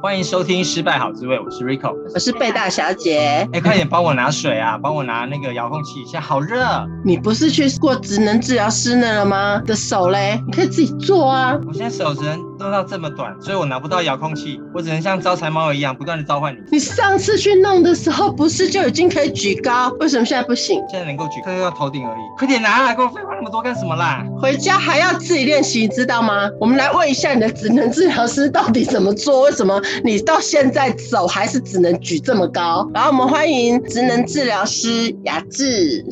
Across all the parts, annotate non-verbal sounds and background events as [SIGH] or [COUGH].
欢迎收听《失败好滋味》，我是 Rico，我是贝大小姐。哎，快点帮我拿水啊！帮我拿那个遥控器，现在好热。你不是去过职能治疗师那了吗？的手嘞，你可以自己做啊。我现在手只能弄到这么短，所以我拿不到遥控器，我只能像招财猫一样不断的召唤你。你上次去弄的时候，不是就已经可以举高？为什么现在不行？现在能够举，可是要头顶而已。快点拿来，跟我废话那么多干什么啦？回家还要自己练习，知道吗？我们来问一下你的职能治疗师到底怎么做？为什么你到现在在走还是只能举这么高？然后我们欢迎职能治疗师雅致。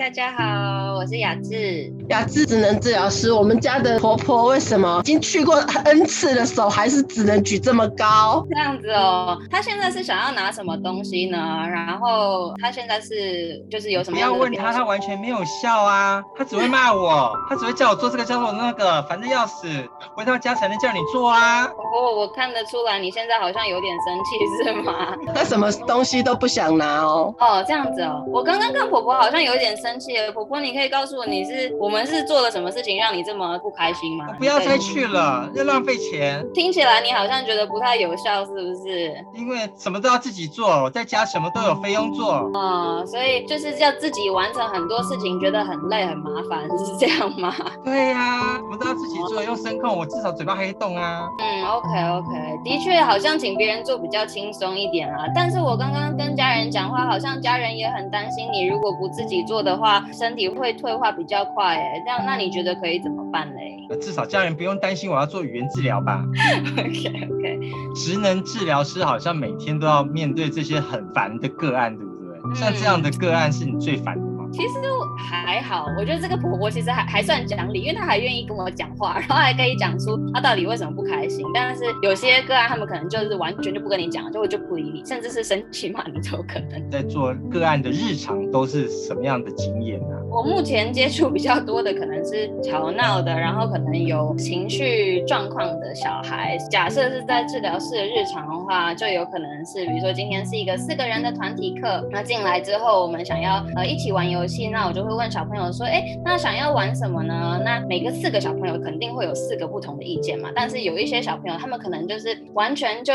嗨，大家好，我是雅致。雅致职能治疗师，我们家的婆婆为什么已经去过 N 次的手还是只能举这么高？这样子哦，她现在是想要拿什么东西呢？然后她现在是就是有什么？不要问她，她完全没有笑啊，[LAUGHS] 她只会骂我，她只会叫我做这个，叫做那个，反正要死，回到家才能叫你做啊。婆婆，我看得出来你现在好像有点生气是吗？她什么东西都不想拿哦。哦，这样子哦，我刚刚看婆婆。好像有点生气了，婆婆，你可以告诉我，你是我们是做了什么事情让你这么不开心吗？不要再去了，要浪费钱。听起来你好像觉得不太有效，是不是？因为什么都要自己做，我在家什么都有费用做。嗯，所以就是要自己完成很多事情，觉得很累很麻烦，[LAUGHS] 是这样吗？[LAUGHS] 对呀、啊，什么都要自己做，用声控，我至少嘴巴还动啊。嗯，OK OK，的确好像请别人做比较轻松一点啦。但是我刚刚跟家人讲话，好像家人也很担心你，如果。不自己做的话，身体会退化比较快，哎，这样那你觉得可以怎么办嘞？至少家人不用担心我要做语言治疗吧？[LAUGHS] OK OK，职能治疗师好像每天都要面对这些很烦的个案，对不对？嗯、像这样的个案是你最烦的。其实还好，我觉得这个婆婆其实还还算讲理，因为她还愿意跟我讲话，然后还可以讲出她到底为什么不开心。但是有些个案，他们可能就是完全就不跟你讲，就就不理你，甚至是生气骂你都有可能。在做个案的日常都是什么样的经验呢？我目前接触比较多的可能是吵闹的，然后可能有情绪状况的小孩。假设是在治疗室的日常的话，就有可能是，比如说今天是一个四个人的团体课，那进来之后我们想要呃一起玩游。游戏，那我就会问小朋友说，哎，那想要玩什么呢？那每个四个小朋友肯定会有四个不同的意见嘛。但是有一些小朋友，他们可能就是完全就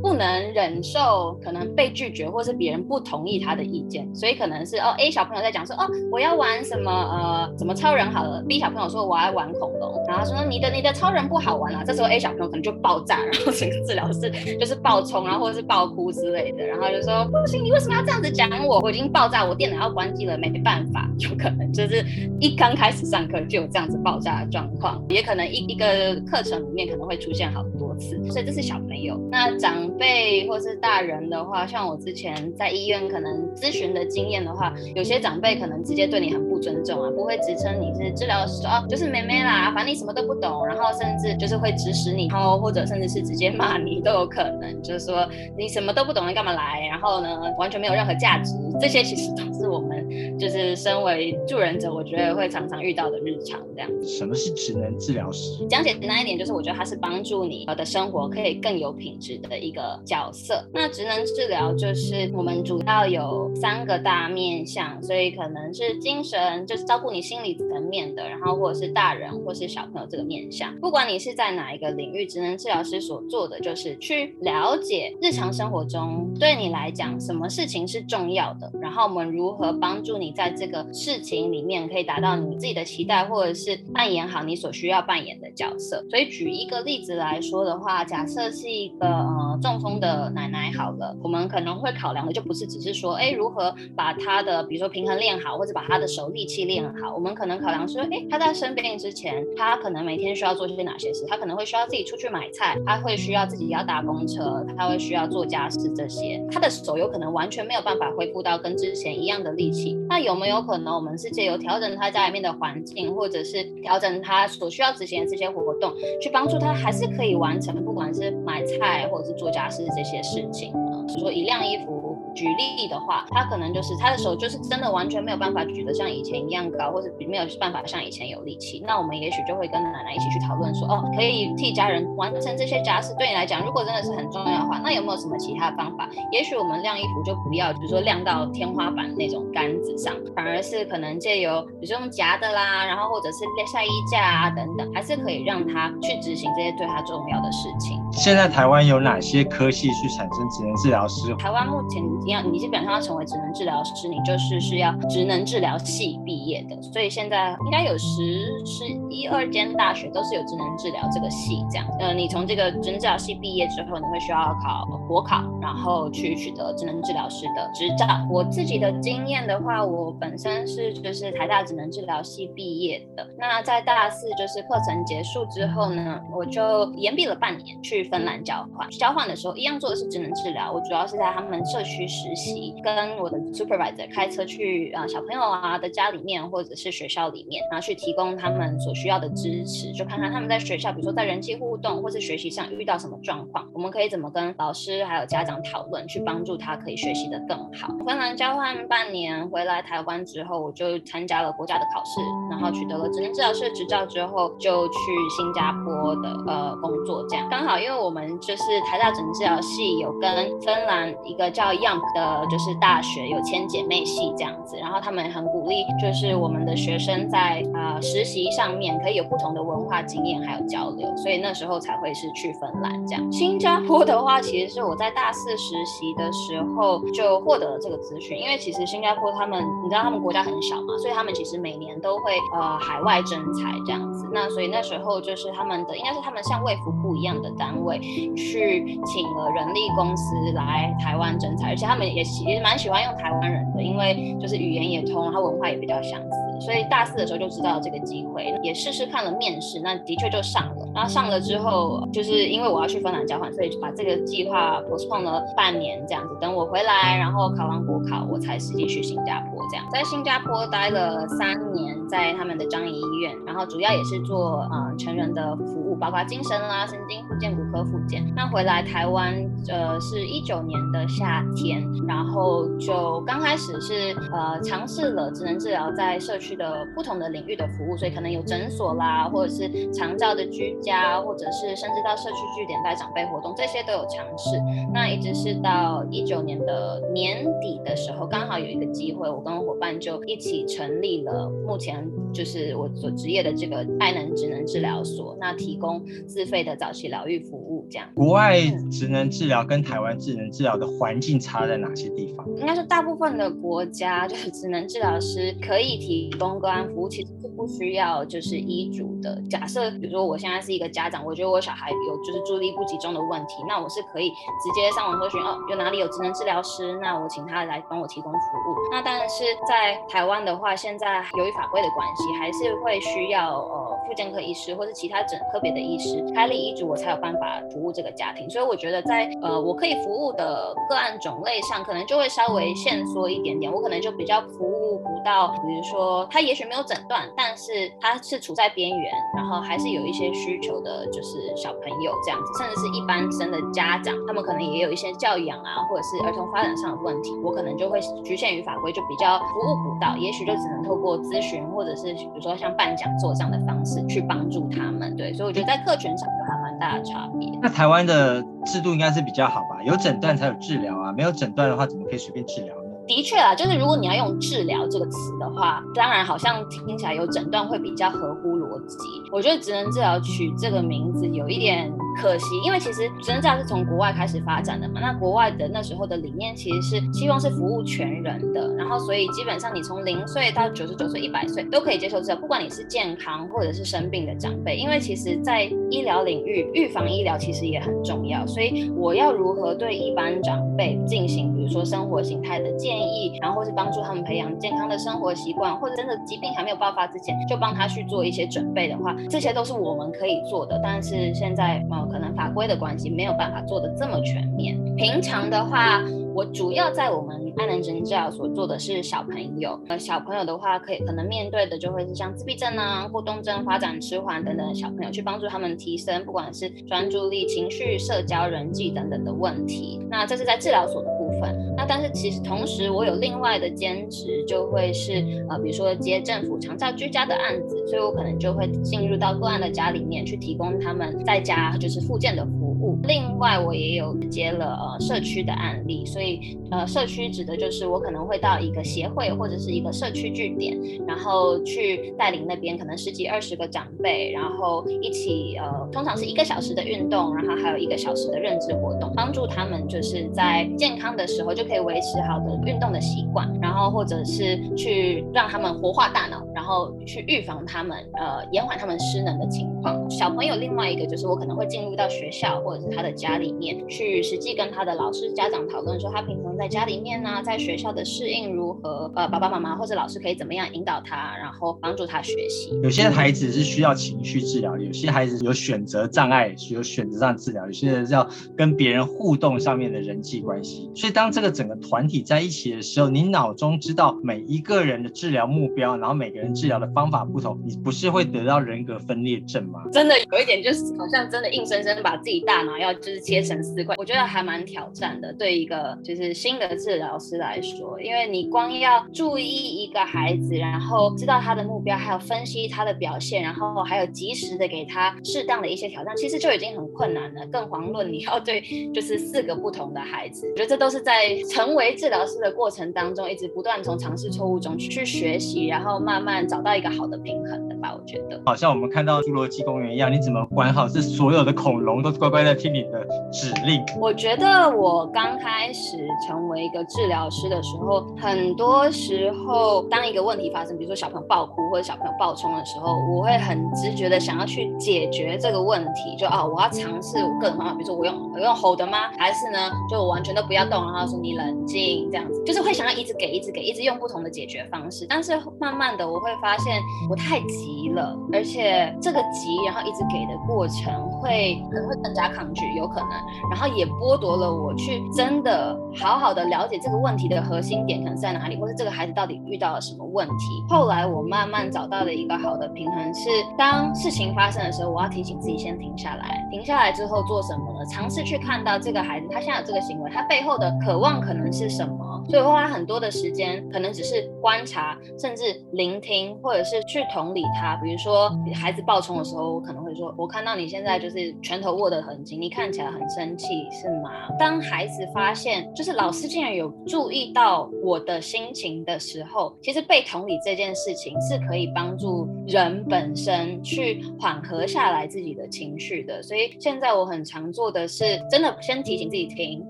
不能忍受可能被拒绝，或是别人不同意他的意见，所以可能是哦，A 小朋友在讲说，哦，我要玩什么呃，什么超人好了。B 小朋友说我要玩恐龙，然后说你的你的超人不好玩啊。这时候 A 小朋友可能就爆炸，然后整个治疗室就是爆冲，然后或者是爆哭之类的，然后就说不行，你为什么要这样子讲我？我已经爆炸，我电脑要关机了，没办法，有可能就是一刚开始上课就有这样子爆炸的状况，也可能一一个课程里面可能会出现好多次，所以这是小朋友。那长辈或是大人的话，像我之前在医院可能咨询的经验的话，有些长辈可能直接对你很尊重啊，不会直称你是治疗师哦，就是妹妹啦，反正你什么都不懂，然后甚至就是会指使你，然后或者甚至是直接骂你都有可能，就是说你什么都不懂，你干嘛来？然后呢，完全没有任何价值，这些其实都是我们就是身为助人者，我觉得会常常遇到的日常这样。什么是职能治疗师？讲简单一点，就是我觉得它是帮助你的生活可以更有品质的一个角色。那职能治疗就是我们主要有三个大面向，所以可能是精神，就是照顾你心理层面的，然后或者是大人或是小朋友这个面向。不管你是在哪一个领域，职能治疗师所做的就是去了解日常生活中对你来讲什么事情是重要的，然后我们如何帮助你在这个事情里面可以达到你自己的期待，或者是扮演好你所需要扮演的角色。所以举一个例子来说的话，假设是一个呃中风的奶奶好了，我们可能会考量的就不是只是说，哎，如何把她的比如说平衡练好，或者把她的手力力气练好。我们可能考量说，哎，他在生病之前，他可能每天需要做些哪些事？他可能会需要自己出去买菜，他会需要自己要搭公车，他会需要做家事这些。他的手有可能完全没有办法恢复到跟之前一样的力气。那有没有可能我们是借由调整他家里面的环境，或者是调整他所需要执行的这些活动，去帮助他还是可以完成，不管是买菜或者是做家事这些事情呢？比如？说一晾衣服举例的话，他可能就是他的手就是真的完全没有办法举得像以前一样高，或者没有办法像以前有力气。那我们也许就会跟奶奶一起去讨论说，哦，可以替家人完成这些家事。对你来讲，如果真的是很重要的话，那有没有什么其他方法？也许我们晾衣服就不要，比如说晾到天花板那种杆子上，反而是可能借由比如说用夹的啦，然后或者是晒衣架啊等等，还是可以让他去执行这些对他重要的事情。现在台湾有哪些科系去产生职能治疗师？台湾目前你要你基本上要成为职能治疗师，你就是是要职能治疗系毕业的。所以现在应该有十十一二间大学都是有职能治疗这个系这样。呃，你从这个职能治疗系毕业之后，你会需要考国考，然后去取得职能治疗师的执照。我自己的经验的话，我本身是就是台大职能治疗系毕业的。那在大四就是课程结束之后呢，我就延毕了半年去。去芬兰交换，交换的时候一样做的是职能治疗。我主要是在他们社区实习，跟我的 supervisor 开车去啊、呃、小朋友啊的家里面或者是学校里面，然后去提供他们所需要的支持，就看看他们在学校，比如说在人际互动或是学习上遇到什么状况，我们可以怎么跟老师还有家长讨论，去帮助他可以学习的更好。芬兰交换半年回来台湾之后，我就参加了国家的考试，然后取得了职能治疗师的执照之后，就去新加坡的呃工作，这样刚好又。因为我们就是台大整治疗系有跟芬兰一个叫 YAMK 的，就是大学有签姐妹系这样子，然后他们很鼓励，就是我们的学生在、呃、实习上面可以有不同的文化经验还有交流，所以那时候才会是去芬兰这样。新加坡的话，其实是我在大四实习的时候就获得了这个资讯，因为其实新加坡他们，你知道他们国家很小嘛，所以他们其实每年都会呃海外征才这样子，那所以那时候就是他们的应该是他们像卫福部一样的单位。位去请了人力公司来台湾征才，而且他们也其实蛮喜欢用台湾人的，因为就是语言也通，然后文化也比较相似。所以大四的时候就知道这个机会，也试试看了面试，那的确就上了。然后上了之后，就是因为我要去芬兰交换，所以就把这个计划 postpone 了半年这样子。等我回来，然后考完国考，我才实际去新加坡这样。在新加坡待了三年，在他们的樟宜医院，然后主要也是做啊、成人的服务，包括精神啦、神经健、骨科复健。那回来台湾，呃，是一九年的夏天，然后就刚开始是呃尝试了职能治疗在社区。的不同的领域的服务，所以可能有诊所啦，或者是长照的居家，或者是甚至到社区据点带长辈活动，这些都有尝试。那一直是到一九年的年底的时候，刚好有一个机会，我跟伙伴就一起成立了目前就是我所职业的这个爱能职能治疗所，那提供自费的早期疗愈服务。这样，国外职能治疗跟台湾职能治疗的环境差在哪些地方？应该说大部分的国家就是职能治疗师可以提。供个案服务其实是不需要就是医嘱的。假设比如说我现在是一个家长，我觉得我小孩有就是注意力不集中的问题，那我是可以直接上网搜寻哦，有哪里有职能治疗师，那我请他来帮我提供服务。那但是在台湾的话，现在由于法规的关系，还是会需要呃复健科医师或是其他整科别的医师开立医嘱，我才有办法服务这个家庭。所以我觉得在呃我可以服务的个案种类上，可能就会稍微限缩一点点，我可能就比较服务不到，比如说。他也许没有诊断，但是他是处在边缘，然后还是有一些需求的，就是小朋友这样子，甚至是一般生的家长，他们可能也有一些教养啊，或者是儿童发展上的问题，我可能就会局限于法规，就比较服务不到，也许就只能透过咨询，或者是比如说像办讲座这样的方式去帮助他们。对，所以我觉得在客群上有还蛮大的差别。那台湾的制度应该是比较好吧？有诊断才有治疗啊，没有诊断的话，怎么可以随便治疗？的确啊，就是如果你要用治疗这个词的话，当然好像听起来有诊断会比较合乎逻辑。我觉得职能治疗取这个名字有一点可惜，因为其实职能治疗是从国外开始发展的嘛。那国外的那时候的理念其实是希望是服务全人的，然后所以基本上你从零岁到九十九岁、一百岁都可以接受治疗，不管你是健康或者是生病的长辈。因为其实，在医疗领域，预防医疗其实也很重要。所以我要如何对一般长辈进行，比如说生活形态的建议，然后是帮助他们培养健康的生活习惯，或者真的疾病还没有爆发之前，就帮他去做一些准准备的话，这些都是我们可以做的。但是现在，呃，可能法规的关系，没有办法做得这么全面。平常的话。我主要在我们爱能职能治疗所做的是小朋友，呃，小朋友的话可以可能面对的就会是像自闭症啊、过动症、发展迟缓等等的小朋友，去帮助他们提升不管是专注力、情绪、社交、人际等等的问题。那这是在治疗所的部分。那但是其实同时我有另外的兼职，就会是呃，比如说接政府长照居家的案子，所以我可能就会进入到个案的家里面去提供他们在家就是复健的服务。另外，我也有接了呃社区的案例，所以呃社区指的就是我可能会到一个协会或者是一个社区据点，然后去带领那边可能十几二十个长辈，然后一起呃通常是一个小时的运动，然后还有一个小时的认知活动，帮助他们就是在健康的时候就可以维持好的运动的习惯，然后或者是去让他们活化大脑，然后去预防他们呃延缓他们失能的情况。小朋友另外一个就是我可能会进入到学校。或者是他的家里面去实际跟他的老师、家长讨论，说他平常在家里面呢、啊，在学校的适应如何？呃，爸爸妈妈或者老师可以怎么样引导他，然后帮助他学习。有些孩子是需要情绪治疗，有些孩子有选择障碍，有选择上治疗，有些人是要跟别人互动上面的人际关系。所以当这个整个团体在一起的时候，你脑中知道每一个人的治疗目标，然后每个人治疗的方法不同，你不是会得到人格分裂症吗？真的有一点就是好像真的硬生生把自己大脑。要就是切成四块，我觉得还蛮挑战的，对一个就是新的治疗师来说，因为你光要注意一个孩子，然后知道他的目标，还有分析他的表现，然后还有及时的给他适当的一些挑战，其实就已经很困难了。更遑论你要对就是四个不同的孩子，我觉得这都是在成为治疗师的过程当中，一直不断从尝试错误中去学习，然后慢慢找到一个好的平衡的吧。我觉得，好像我们看到侏罗纪公园一样，你怎么管好这所有的恐龙都乖乖的听你的指令。我觉得我刚开始成为一个治疗师的时候，很多时候当一个问题发生，比如说小朋友爆哭或者小朋友暴冲的时候，我会很直觉的想要去解决这个问题，就啊，我要尝试我各种方法，比如说我用我用吼的吗？还是呢，就我完全都不要动，然后说你冷静这样子，就是会想要一直给，一直给，一直用不同的解决方式。但是慢慢的我会发现我太急了，而且这个急然后一直给的过程会可能会更加抗拒，有可能。然后也剥夺了我去真的好好的了解这个问题的核心点可能在哪里，或是这个孩子到底遇到了什么问题。后来我慢慢找到了一个好的平衡，是当事情发生的时候，我要提醒自己先停下来。停下来之后做什么呢？尝试去看到这个孩子他现在有这个行为，他背后的渴望可能是什么？所以我花很多的时间，可能只是观察，甚至聆听，或者是去同理他。比如说孩子暴冲的时候，我可能会说：“我看到你现在就就是拳头握得很紧，你看起来很生气，是吗？”当孩子发现，就是老师竟然有注意到我的心情的时候，其实被同理这件事情是可以帮助人本身去缓和下来自己的情绪的。所以现在我很常做的是，真的先提醒自己停、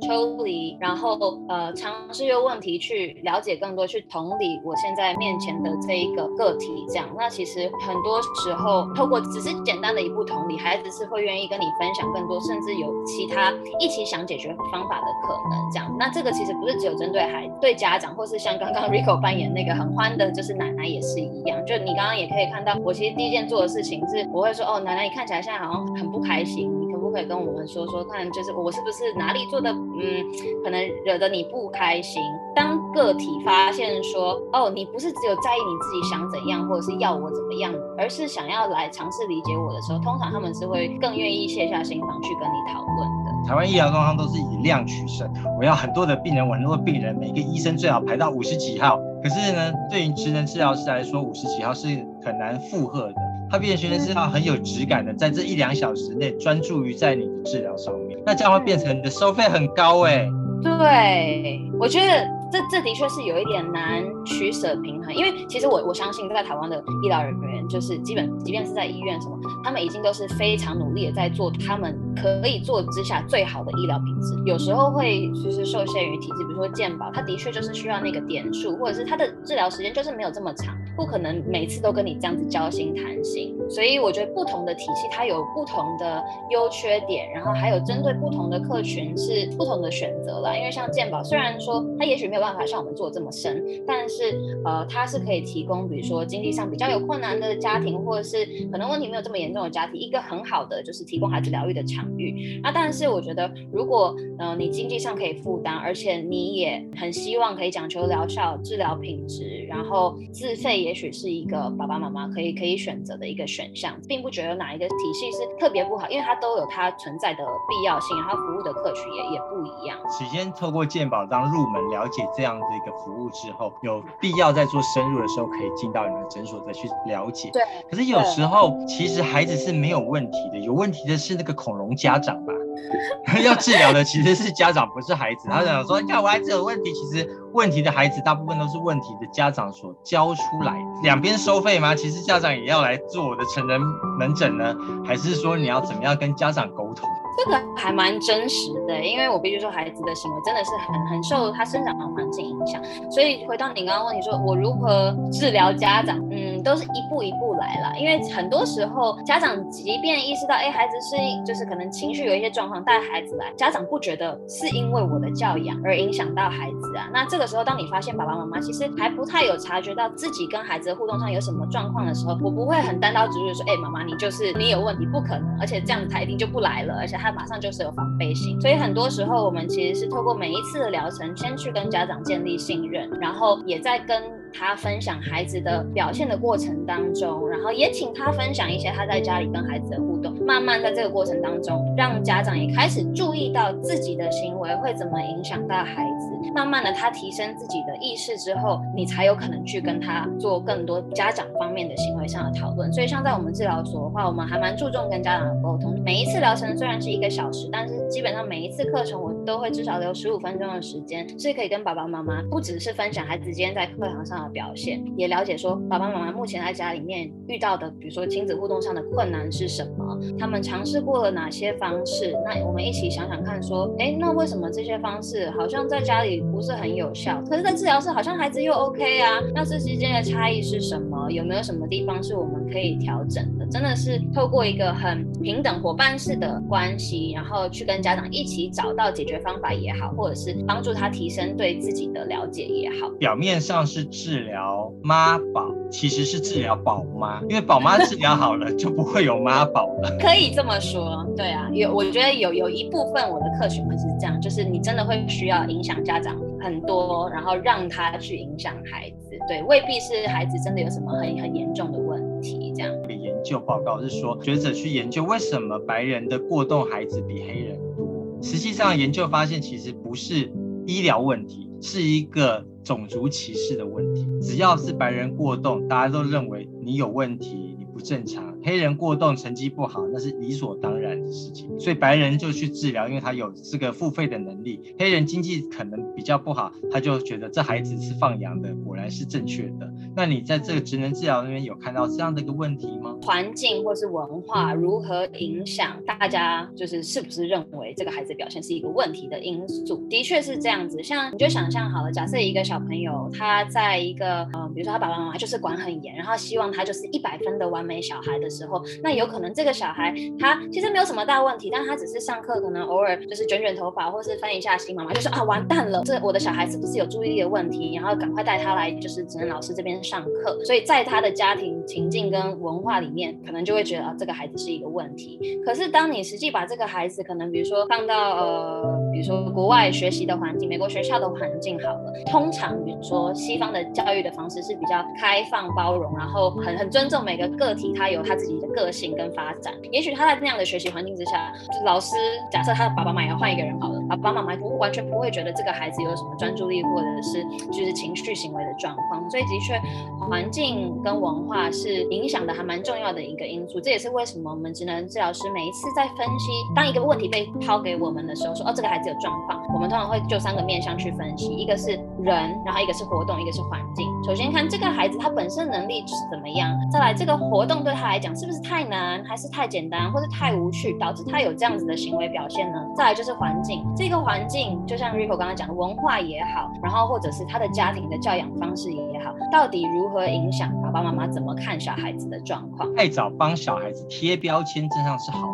抽离，然后呃尝试用问题去了解更多，去同理我现在面前的这一个个体，这样，那其实很多时候透过只是简单的一步同理，孩子是会愿意跟你分享更多，甚至有其他一起想解决方法的可能，这样。那这个其实不是只有针对孩，对家长，或是像刚刚 [LAUGHS] Rico 扮演那个很欢的，就是奶奶也是一样。就你刚刚也可以看到，我其实第一件做的事情是，我会说，哦，奶奶，你看起来现在好像很不开心。可以跟我们说说看，就是我是不是哪里做的，嗯，可能惹得你不开心。当个体发现说，哦，你不是只有在意你自己想怎样，或者是要我怎么样，而是想要来尝试理解我的时候，通常他们是会更愿意卸下心防去跟你讨论的。台湾医疗状况都是以量取胜，我要很多的病人，我很多的病人，每个医生最好排到五十几号。可是呢，对于职能治疗师来说，五十几号是很难负荷的。他变成是要很有质感的，在这一两小时内专注于在你的治疗上面，那这样会变成你的收费很高哎、欸。对，我觉得。这这的确是有一点难取舍平衡，因为其实我我相信在台湾的医疗人员，就是基本即便是在医院什么，他们已经都是非常努力的在做他们可以做之下最好的医疗品质。有时候会就是受限于体制，比如说健保，它的确就是需要那个点数，或者是它的治疗时间就是没有这么长。不可能每次都跟你这样子交心谈心。所以我觉得不同的体系它有不同的优缺点，然后还有针对不同的客群是不同的选择啦。因为像健保，虽然说它也许没有办法像我们做这么深，但是呃，它是可以提供，比如说经济上比较有困难的家庭，或者是可能问题没有这么严重的家庭，一个很好的就是提供孩子疗愈的场域。那但是我觉得，如果呃你经济上可以负担，而且你也很希望可以讲求疗效、治疗品质，然后自费也许是一个爸爸妈妈可以可以选择的一个选项，并不觉得哪一个体系是特别不好，因为它都有它存在的必要性，然后服务的客群也也不一样。首先透过健保当入门，了解这样的一个服务之后，有必要在做深入的时候，可以进到你们诊所再去了解。对。可是有时候其实孩子是没有问题的，有问题的是那个恐龙家长吧？[LAUGHS] 要治疗的其实是家长，不是孩子。他想说，你看我孩子有问题，其实问题的孩子大部分都是问题的家长所教出来。两边收费吗？其实家长也要来做我的成人门诊呢，还是说你要怎么样跟家长沟通？这个还蛮真实的，因为我必须说，孩子的行为真的是很很受他生长的环境影响。所以回到你刚刚问题说，我如何治疗家长？嗯，都是一步一步来了。因为很多时候家长即便意识到，哎，孩子是就是可能情绪有一些状况，带孩子来，家长不觉得是因为我的教养而影响到孩子啊。那这个时候，当你发现爸爸妈妈其实还不太有察觉到自己跟孩子的互动上有什么状况的时候，我不会很单刀直入说，哎，妈妈你就是你有问题，不可能，而且这样子他一定就不来了，而且他马上就是有防备心。所以很多时候我们其实是透过每一次的疗程，先去跟家长建立信任，然后也在跟他分享孩子的表现的过程当中，然后也请他分享一些他在家里跟孩子的动。慢慢在这个过程当中，让家长也开始注意到自己的行为会怎么影响到孩子。慢慢的，他提升自己的意识之后，你才有可能去跟他做更多家长方面的行为上的讨论。所以，像在我们治疗所的话，我们还蛮注重跟家长的沟通。每一次疗程虽然是一个小时，但是基本上每一次课程我都会至少留十五分钟的时间，是可以跟爸爸妈妈不只是分享孩子今天在课堂上的表现，也了解说爸爸妈妈目前在家里面遇到的，比如说亲子互动上的困难是什么，他们尝试过了哪些方式。那我们一起想想看，说，哎，那为什么这些方式好像在家里不是很有效，可是，在治疗室好像孩子又 OK 啊，那这之间的差异是什么？有没有什么地方是我们可以调整的？真的是透过一个很平等伙伴式的关系，然后去跟家长一起找到解决方法也好，或者是帮助他提升对自己的了解也好。表面上是治疗妈宝，其实是治疗宝妈，因为宝妈治疗好了，[LAUGHS] 就不会有妈宝。可以这么说，对啊，有我觉得有有一部分我的客群会是这样，就是你真的会需要影响家长很多，然后让他去影响孩子，对，未必是孩子真的有什么很很严重的问题，这样。研究报告是说，学者去研究为什么白人的过动孩子比黑人多。实际上，研究发现其实不是医疗问题，是一个种族歧视的问题。只要是白人过动，大家都认为你有问题，你不正常。黑人过动成绩不好，那是理所当然的事情。所以白人就去治疗，因为他有这个付费的能力。黑人经济可能比较不好，他就觉得这孩子是放羊的，果然是正确的。那你在这个职能治疗那边有看到这样的一个问题吗？环境或是文化如何影响大家，就是是不是认为这个孩子表现是一个问题的因素？的确是这样子。像你就想象好了，假设一个小朋友他在一个嗯，比如说他爸爸妈妈就是管很严，然后希望他就是一百分的完美小孩的时候，那有可能这个小孩他其实没有什么大问题，但他只是上课可能偶尔就是卷卷头发或是翻一下新，妈妈就说啊完蛋了，这我的小孩是不是有注意力的问题？然后赶快带他来就是职能老师这边上课。所以在他的家庭情境跟文化里面，可能就会觉得啊这个孩子是一个问题。可是当你实际把这个孩子可能比如说放到呃比如说国外学习的环境，美国学校的环境好了，通常比如说西方的教育的方式是比较开放包容，然后很很尊重每个个体，他有他自己的个。性跟发展，也许他在那样的学习环境之下，就老师假设他的爸爸妈妈要换一个人好了，爸爸妈妈不完全不会觉得这个孩子有什么专注力或者是就是情绪行为的状况，所以的确环境跟文化是影响的还蛮重要的一个因素。这也是为什么我们职能治疗师每一次在分析，当一个问题被抛给我们的时候，说哦这个孩的状况，我们通常会就三个面向去分析，一个是人，然后一个是活动，一个是环境。首先看这个孩子他本身能力是怎么样，再来这个活动对他来讲是不是太难，还是太简单，或是太无趣，导致他有这样子的行为表现呢？再来就是环境，这个环境就像 Rico 刚刚讲的，文化也好，然后或者是他的家庭的教养方式也好，到底如何影响爸爸妈妈怎么看小孩子的状况？太早帮小孩子贴标签，这样是好？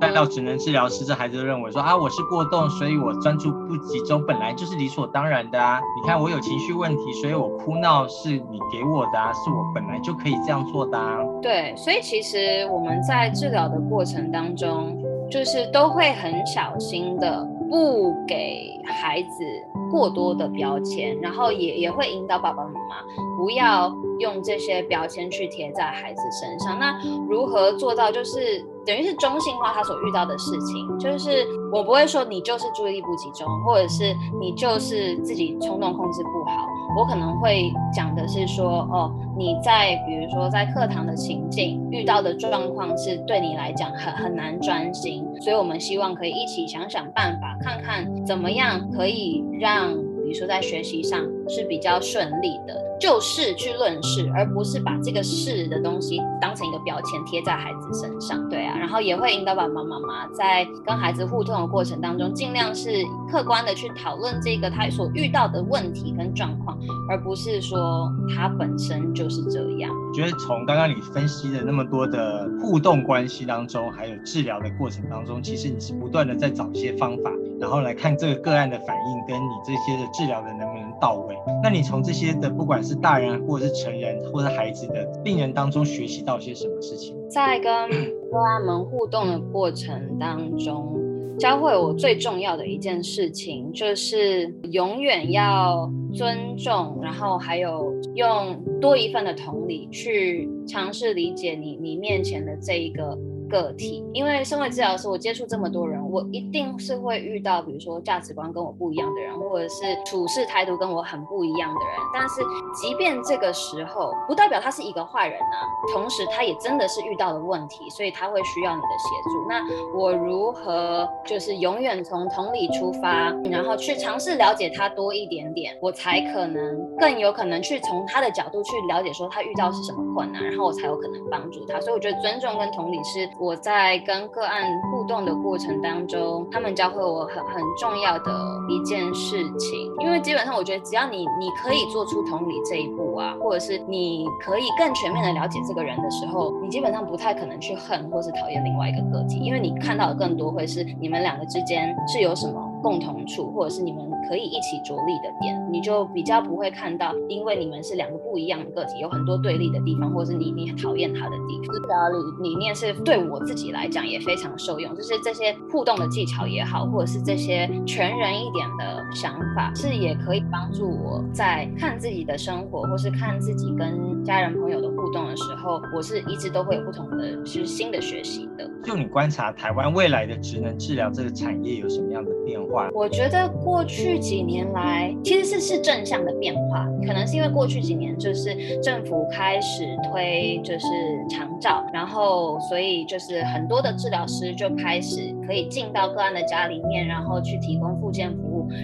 带到职能治疗师，这孩子认为说啊，我是过动，所以我专注不集中，本来就是理所当然的啊。你看我有情绪问题，所以我哭闹是你给我的啊，是我本来就可以这样做的啊。对，所以其实我们在治疗的过程当中，就是都会很小心的，不给孩子过多的标签，然后也也会引导爸爸妈妈不要用这些标签去贴在孩子身上。那如何做到就是？等于是中性化他所遇到的事情，就是我不会说你就是注意力不集中，或者是你就是自己冲动控制不好，我可能会讲的是说，哦，你在比如说在课堂的情境遇到的状况是对你来讲很很难专心，所以我们希望可以一起想想办法，看看怎么样可以让，比如说在学习上是比较顺利的。就事去论事，而不是把这个事的东西当成一个标签贴在孩子身上。对啊，然后也会引导爸爸妈妈在跟孩子互动的过程当中，尽量是客观的去讨论这个他所遇到的问题跟状况，而不是说他本身就是这样。我觉得从刚刚你分析的那么多的互动关系当中，还有治疗的过程当中，其实你是不断的在找一些方法，然后来看这个个案的反应跟你这些的治疗的能不能到位。那你从这些的不管是大人或者是成人或者孩子的病人当中学习到些什么事情？在跟个案们互动的过程当中，教会我最重要的一件事情，就是永远要尊重，然后还有用多一份的同理去尝试理解你你面前的这一个。个体，因为身为治疗师，我接触这么多人，我一定是会遇到，比如说价值观跟我不一样的人，或者是处事态度跟我很不一样的人。但是，即便这个时候，不代表他是一个坏人啊。同时，他也真的是遇到了问题，所以他会需要你的协助。那我如何就是永远从同理出发，然后去尝试了解他多一点点，我才可能更有可能去从他的角度去了解说他遇到是什么困难，然后我才有可能帮助他。所以，我觉得尊重跟同理是。我在跟个案互动的过程当中，他们教会我很很重要的一件事情，因为基本上我觉得，只要你你可以做出同理这一步啊，或者是你可以更全面的了解这个人的时候，你基本上不太可能去恨或是讨厌另外一个个体，因为你看到的更多会是你们两个之间是有什么共同处，或者是你们可以一起着力的点，你就比较不会看到，因为你们是两个不一样的个体，有很多对立的地方，或者是你你讨厌他的地方。治疗理理念是对我自己来讲也非常受用，就是这些互动的技巧也好，或者是这些全人一点的想法，是也可以帮助我在看自己的生活，或是看自己跟家人朋友的互动的时候，我是一直都会有不同的，是新的学习的。就你观察台湾未来的职能治疗这个产业有什么样的变化？我觉得过去几年来其实是是正向的变化，可能是因为过去几年就是政府开始推就是长照，然后所以就是很多的治疗师就开始可以进到个案的家里面，然后去提供附件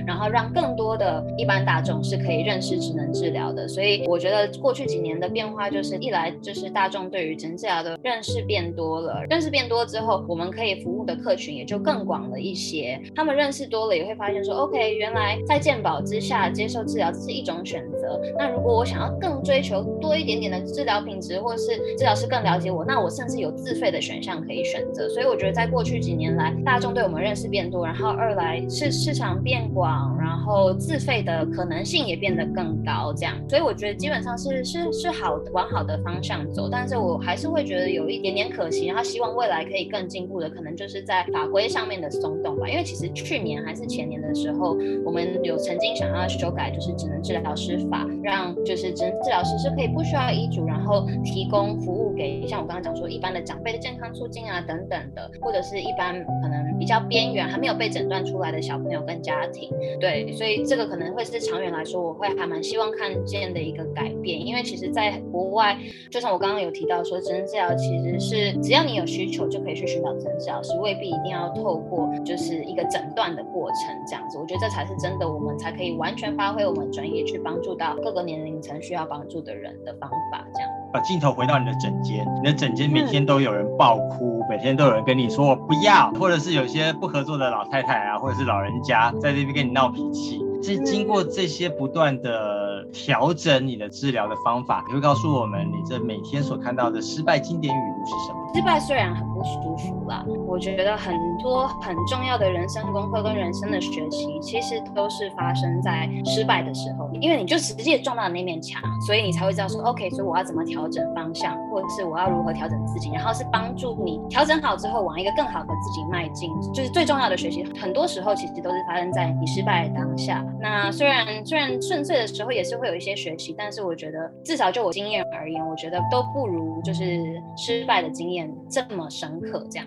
然后让更多的一般大众是可以认识职能治疗的，所以我觉得过去几年的变化就是一来就是大众对于职能治疗的认识变多了，认识变多之后，我们可以服务的客群也就更广了一些。他们认识多了，也会发现说，OK，原来在健保之下接受治疗是一种选择。那如果我想要更追求多一点点的治疗品质，或是治疗师更了解我，那我甚至有自费的选项可以选择。所以我觉得在过去几年来，大众对我们认识变多，然后二来是市场变。广，然后自费的可能性也变得更高，这样，所以我觉得基本上是是是好往好的方向走，但是我还是会觉得有一点点可惜，然后希望未来可以更进步的，可能就是在法规上面的松动吧，因为其实去年还是前年的时候，我们有曾经想要修改，就是职能治疗师法，让就是职能治疗师是可以不需要医嘱，然后提供服务给像我刚刚讲说一般的长辈的健康促进啊等等的，或者是一般可能比较边缘还没有被诊断出来的小朋友跟家庭。对，所以这个可能会是长远来说，我会还蛮希望看见的一个改变。因为其实，在国外，就像我刚刚有提到说，职能治疗其实是只要你有需求就可以去寻找职能治疗师，未必一定要透过就是一个诊断的过程这样子。我觉得这才是真的，我们才可以完全发挥我们专业去帮助到各个年龄层需要帮助的人的方法这样。把镜头回到你的诊间，你的诊间每天都有人爆哭，每天都有人跟你说我不要，或者是有些不合作的老太太啊，或者是老人家在这边跟你闹脾气。这经过这些不断的调整，你的治疗的方法，你会告诉我们，你这每天所看到的失败经典语录是什么？失败虽然很不舒服啦，我觉得很多很重要的人生功课跟人生的学习，其实都是发生在失败的时候。因为你就实际撞到那面墙，所以你才会知道说，OK，所以我要怎么调整方向，或者是我要如何调整自己，然后是帮助你调整好之后，往一个更好的自己迈进。就是最重要的学习，很多时候其实都是发生在你失败的当下。那虽然虽然顺遂的时候也是会有一些学习，但是我觉得至少就我经验而言，我觉得都不如就是失败的经验。这么深刻，这样